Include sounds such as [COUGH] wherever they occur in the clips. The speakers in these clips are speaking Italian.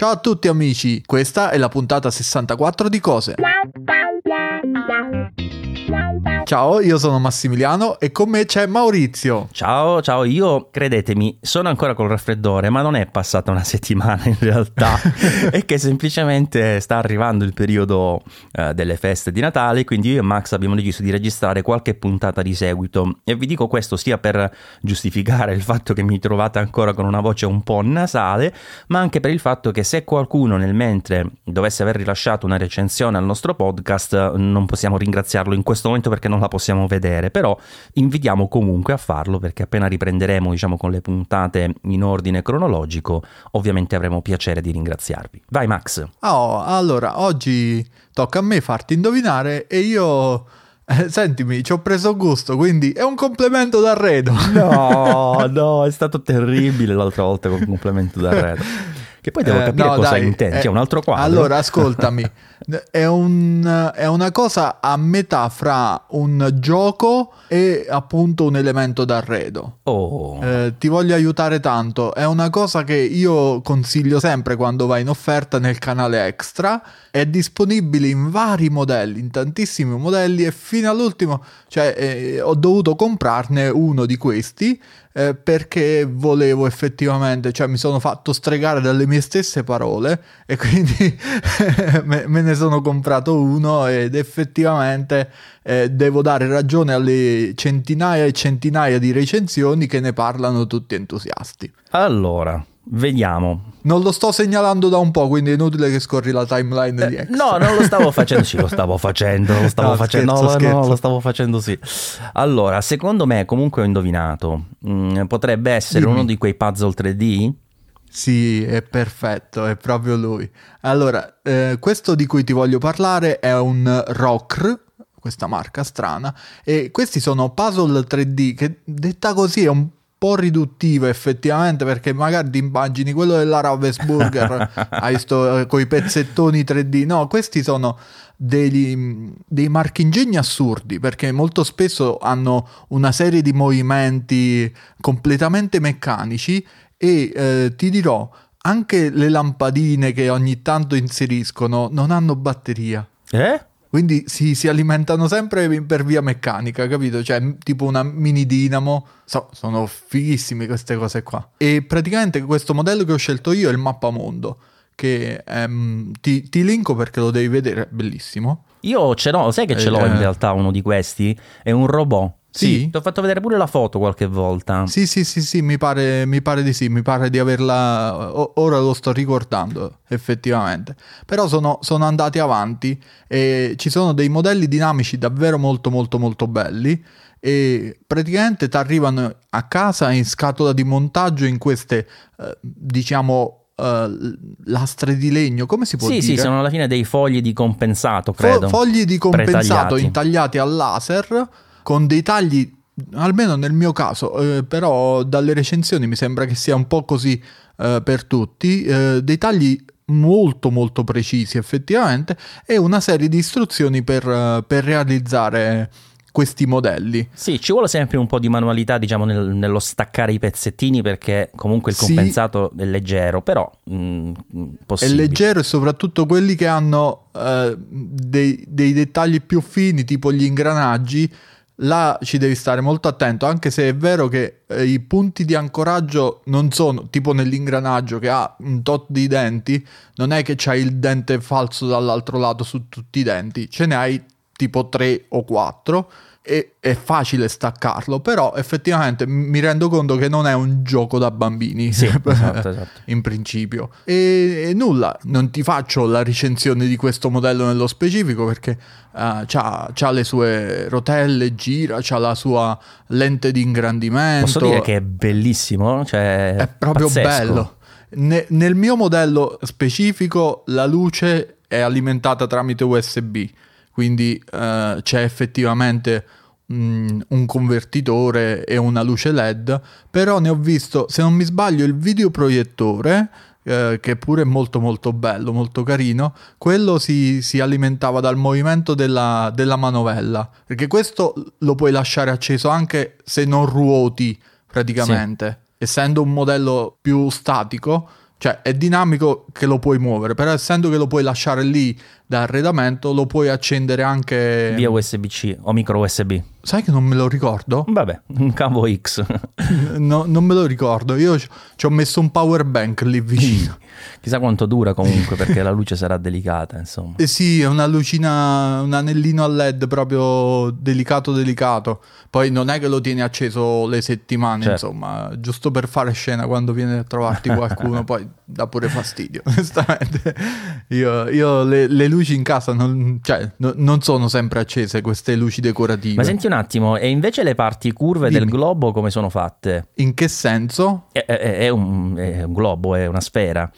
Ciao a tutti amici, questa è la puntata 64 di Cose. Ciao, io sono Massimiliano e con me c'è Maurizio. Ciao, ciao, io credetemi, sono ancora col raffreddore, ma non è passata una [LAUGHS] settimana in realtà, [LAUGHS] è che semplicemente sta arrivando il periodo eh, delle feste di Natale, quindi io e Max abbiamo deciso di registrare qualche puntata di seguito e vi dico questo sia per giustificare il fatto che mi trovate ancora con una voce un po' nasale, ma anche per il fatto che se qualcuno nel mentre dovesse aver rilasciato una recensione al nostro podcast, non possiamo ringraziarlo in questo momento perché non la possiamo vedere, però invitiamo comunque a farlo perché appena riprenderemo diciamo con le puntate in ordine cronologico, ovviamente avremo piacere di ringraziarvi. Vai Max. Oh, allora, oggi tocca a me farti indovinare e io... Eh, sentimi, ci ho preso gusto, quindi è un complemento d'arredo. No, [LAUGHS] no, è stato terribile l'altra volta con il complemento d'arredo. Che poi devo Eh, capire no, cosa intendi. eh, C'è un altro quadro. Allora, ascoltami, [LAUGHS] è, un- è una cosa a metà fra un gioco e appunto un elemento d'arredo. Oh. Eh, ti voglio aiutare tanto. È una cosa che io consiglio sempre quando va in offerta nel canale extra. È disponibile in vari modelli, in tantissimi modelli, e fino all'ultimo, cioè, eh, ho dovuto comprarne uno di questi. eh, perché volevo effettivamente, cioè mi sono fatto stregare dalle mie stesse parole e quindi [LAUGHS] me, me ne sono comprato uno ed effettivamente eh, devo dare ragione alle centinaia e centinaia di recensioni che ne parlano tutti entusiasti. Allora, vediamo. Non lo sto segnalando da un po', quindi è inutile che scorri la timeline di Eh, Extra. no, non lo stavo facendo, sì, lo stavo facendo, lo stavo No, facendo, scherzo, no, no, scherzo. lo stavo facendo sì. Allora, secondo me, comunque ho indovinato, Mm, potrebbe essere Dimmi. uno di quei puzzle 3D? Sì, è perfetto, è proprio lui. Allora, eh, questo di cui ti voglio parlare è un Rockr, questa marca strana, e questi sono puzzle 3D che detta così è un po' riduttivo effettivamente perché magari ti immagini quello della Ravensburger, [LAUGHS] hai sto con i pezzettoni 3D, no, questi sono degli, dei marchingegni assurdi perché molto spesso hanno una serie di movimenti completamente meccanici e eh, ti dirò anche le lampadine che ogni tanto inseriscono non hanno batteria Eh? quindi si, si alimentano sempre per via meccanica, capito? Cioè, tipo una mini dinamo. So- sono fighissime queste cose qua. E praticamente questo modello che ho scelto io è il mappamondo. Che ehm, ti, ti linko perché lo devi vedere, è bellissimo. Io ce l'ho, sai che ce l'ho Eh. in realtà uno di questi? È un robot. Sì? ti ho fatto vedere pure la foto qualche volta. Sì, sì, sì, sì, mi pare, mi pare di sì, mi pare di averla. o- ora lo sto ricordando, effettivamente. Però sono, sono andati avanti e ci sono dei modelli dinamici davvero molto, molto, molto belli. E praticamente ti arrivano a casa in scatola di montaggio in queste, eh, diciamo, eh, lastre di legno, come si può Sì, dire? sì, sono alla fine dei fogli di compensato, Fo- credo. fogli di compensato Pretagliati. intagliati al laser con dei tagli, almeno nel mio caso, eh, però dalle recensioni mi sembra che sia un po' così eh, per tutti, eh, dei tagli molto molto precisi effettivamente e una serie di istruzioni per, eh, per realizzare questi modelli. Sì, ci vuole sempre un po' di manualità, diciamo, nel- nello staccare i pezzettini perché comunque il Sì. compensato è leggero, però mm, È possibile. leggero e soprattutto quelli che hanno eh, dei, dei dettagli più fini, tipo gli ingranaggi, là ci devi stare molto attento, anche se è vero che eh, i punti di ancoraggio non sono tipo nell'ingranaggio che ha un tot di denti, non è che c'hai il dente falso dall'altro lato su tutti i denti, ce ne hai tipo 3 o 4 e è facile staccarlo, però effettivamente mi rendo conto che non è un gioco da bambini. Sì, [LAUGHS] esatto, esatto. in principio. E, e nulla, non ti faccio la recensione di questo modello nello specifico perché eh, c'ha, c'ha le sue rotelle, gira, c'ha la sua lente di ingrandimento. Posso dire che è bellissimo, cioè è proprio pazzesco. bello. Ne- nel mio modello specifico la luce è alimentata tramite USB, quindi eh, c'è effettivamente mm, un convertitore e una luce LED, però ne ho visto, se non mi sbaglio, il videoproiettore, eh, che pure è molto molto bello, molto carino, quello si, si alimentava dal movimento della, della manovella, perché questo lo puoi lasciare acceso anche se non ruoti praticamente. Essendo un modello più statico, Cioè è dinamico che lo puoi muovere, però essendo che lo puoi lasciare lì da arredamento, lo puoi accendere anche... Via USB-C o micro USB. Sai che non me lo ricordo? Vabbè, un cavo X. [LAUGHS] no, non me lo ricordo. Io ci ho messo un power bank lì vicino. [LAUGHS] Chissà quanto dura comunque perché la luce sarà delicata, insomma. Eh sì, è una lucina, un anellino a LED proprio delicato delicato. Poi non è che lo tieni acceso le settimane, certo. insomma, giusto per fare scena quando viene a trovarti qualcuno, [LAUGHS] poi dà pure fastidio, [LAUGHS] onestamente. Io, io le, le, luci in casa non, cioè, no, non, sono sempre accese, queste luci decorative. Ma senti un attimo, e invece le parti curve Dimmi. del globo come sono fatte? In che senso? È, è, è, un, è un globo, è una sfera.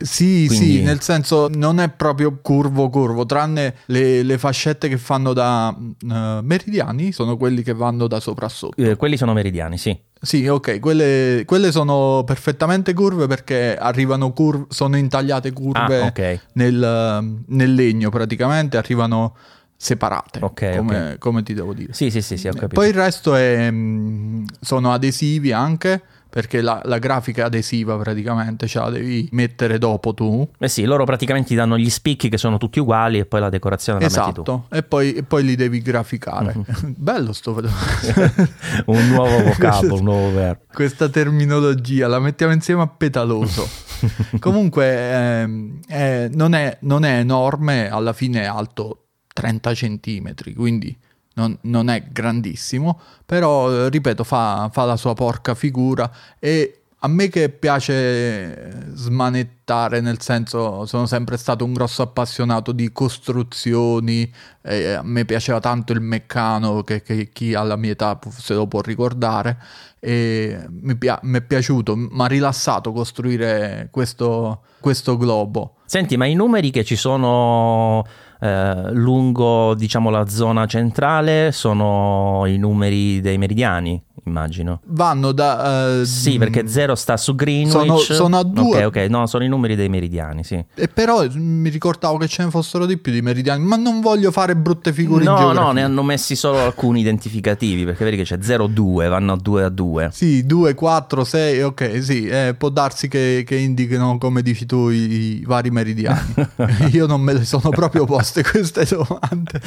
Sì, Quindi... sì, nel senso non è proprio curvo curvo, tranne le, le fascette che fanno da uh, meridiani, sono quelli che vanno da sopra a sotto. Eh, quelli sono meridiani, sì. Sì, ok, quelle, quelle sono perfettamente curve perché arrivano curve, sono intagliate curve ah, okay. nel, nel legno praticamente, arrivano separate, okay, come, okay. come, ti devo dire. Sì, sì, sì, sì ho capito. Poi il resto è, mm, sono adesivi anche perché la, la, grafica adesiva praticamente ce la devi mettere dopo tu. Eh sì, loro praticamente ti danno gli spicchi che sono tutti uguali e poi la decorazione la esatto. E poi, e poi li devi graficare. Mm-hmm. [LAUGHS] Bello sto [LAUGHS] Un nuovo vocabolo, un nuovo verbo. Questa terminologia la mettiamo insieme a petaloso. [LAUGHS] Comunque eh, eh, non, è, non è enorme, alla fine è alto 30 centimetri, quindi non, non è grandissimo, però eh, ripeto fa, fa la sua porca figura e a me che piace smanettare, nel senso sono sempre stato un grosso appassionato di costruzioni, eh, a me piaceva tanto il meccano che, che, chi alla mia età se lo può ricordare e mi, pia- mi è piaciuto, mi ha rilassato costruire questo, questo globo. Senti, ma i numeri che ci sono eh, lungo diciamo la zona centrale sono i numeri dei meridiani immagino. Vanno da... Uh, sì, perché 0 sta su Greenwich. Sono, sono a due. Ok, ok, no, sono i numeri dei meridiani, sì. E però mi ricordavo che ce ne fossero di più di meridiani, ma non voglio fare brutte figure No, no, ne hanno messi solo alcuni identificativi, perché vedi che c'è 0, 2, vanno a 2 a 2. Sì, 2, 4, 6, ok, sì, eh, può darsi che, che indichino, come dici tu, i, i vari meridiani. [LAUGHS] Io non me le sono proprio [LAUGHS] poste queste domande.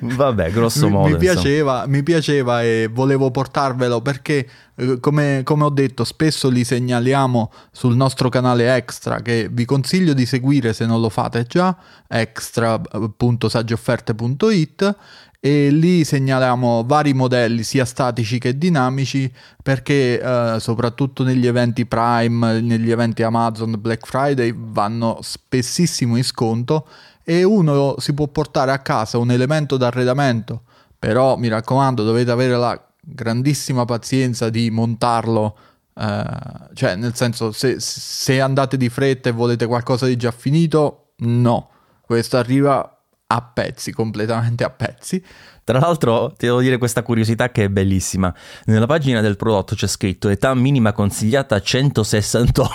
Vabbè, grosso modo. Mi, mi piaceva, mi piaceva e volevo portarvi farvelo perché eh, come, come, ho detto spesso li segnaliamo sul nostro canale extra che vi consiglio di seguire se non lo fate già extra.saggeofferte.it e lì segnaliamo vari modelli sia statici che dinamici perché eh, soprattutto negli eventi Prime, negli eventi Amazon Black Friday vanno spessissimo in sconto e uno si può portare a casa un elemento d'arredamento però mi raccomando dovete avere la grandissima pazienza di montarlo. Eh, cioè, nel senso, se, se andate di fretta e volete qualcosa di già finito, no. Questo arriva a pezzi, completamente a pezzi. Tra l'altro, ti devo dire questa curiosità che è bellissima. Nella pagina del prodotto c'è scritto età minima consigliata 168.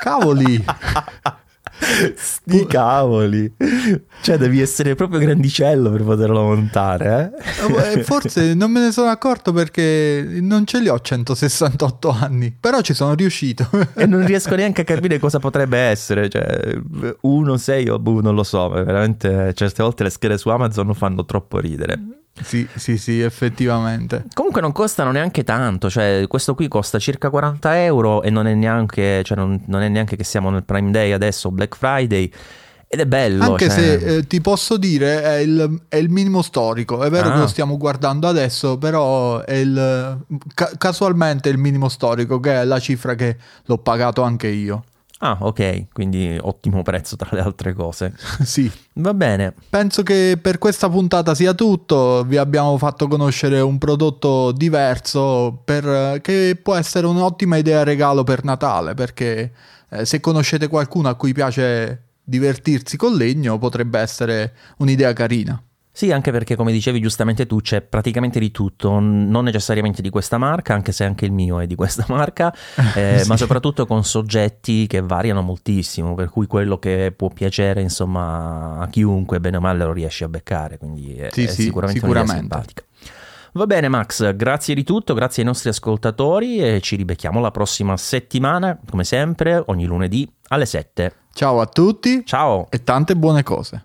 Cavoli! [LAUGHS] Sti cavoli. Cioè, devi essere proprio grandicello per poterlo montare, eh? eh? Forse non me ne sono accorto perché non ce li ho 168 anni, però ci sono riuscito. [LAUGHS] e non riesco neanche a capire cosa potrebbe essere. Cioè, 1, 6 o boh, non lo so. Veramente, certe volte le schede su Amazon fanno troppo ridere. Sì, sì, sì, effettivamente. Comunque non costano neanche tanto, cioè questo qui costa circa 40 euro e non è neanche, cioè non, non è neanche che siamo nel Prime Day adesso, Black Friday. Ed è bello. Anche cioè... se eh, ti posso dire è il, è il, minimo storico. È vero ah. che lo stiamo guardando adesso, però è il, ca- casualmente è il minimo storico, che è la cifra che l'ho pagato anche io. Ah, ok, quindi ottimo prezzo tra le altre cose. [LAUGHS] sì. Va bene. Penso che per questa puntata sia tutto. Vi abbiamo fatto conoscere un prodotto diverso per, che può essere un'ottima idea regalo per Natale, perché eh, se conoscete qualcuno a cui piace divertirsi con legno potrebbe essere un'idea carina. Sì, anche perché come dicevi giustamente tu c'è praticamente di tutto, non necessariamente di questa marca, anche se anche il mio è di questa [LAUGHS] marca, eh, [LAUGHS] sì. ma soprattutto con soggetti che variano moltissimo, per cui quello che può piacere insomma a chiunque bene o male lo riesci a beccare, quindi è, sì, è sì, sicuramente, sicuramente. simpatica. Va bene Max, grazie di tutto, grazie ai nostri ascoltatori e ci ribecchiamo la prossima settimana, come sempre, ogni lunedì alle 7. Ciao a tutti. Ciao. E tante buone cose.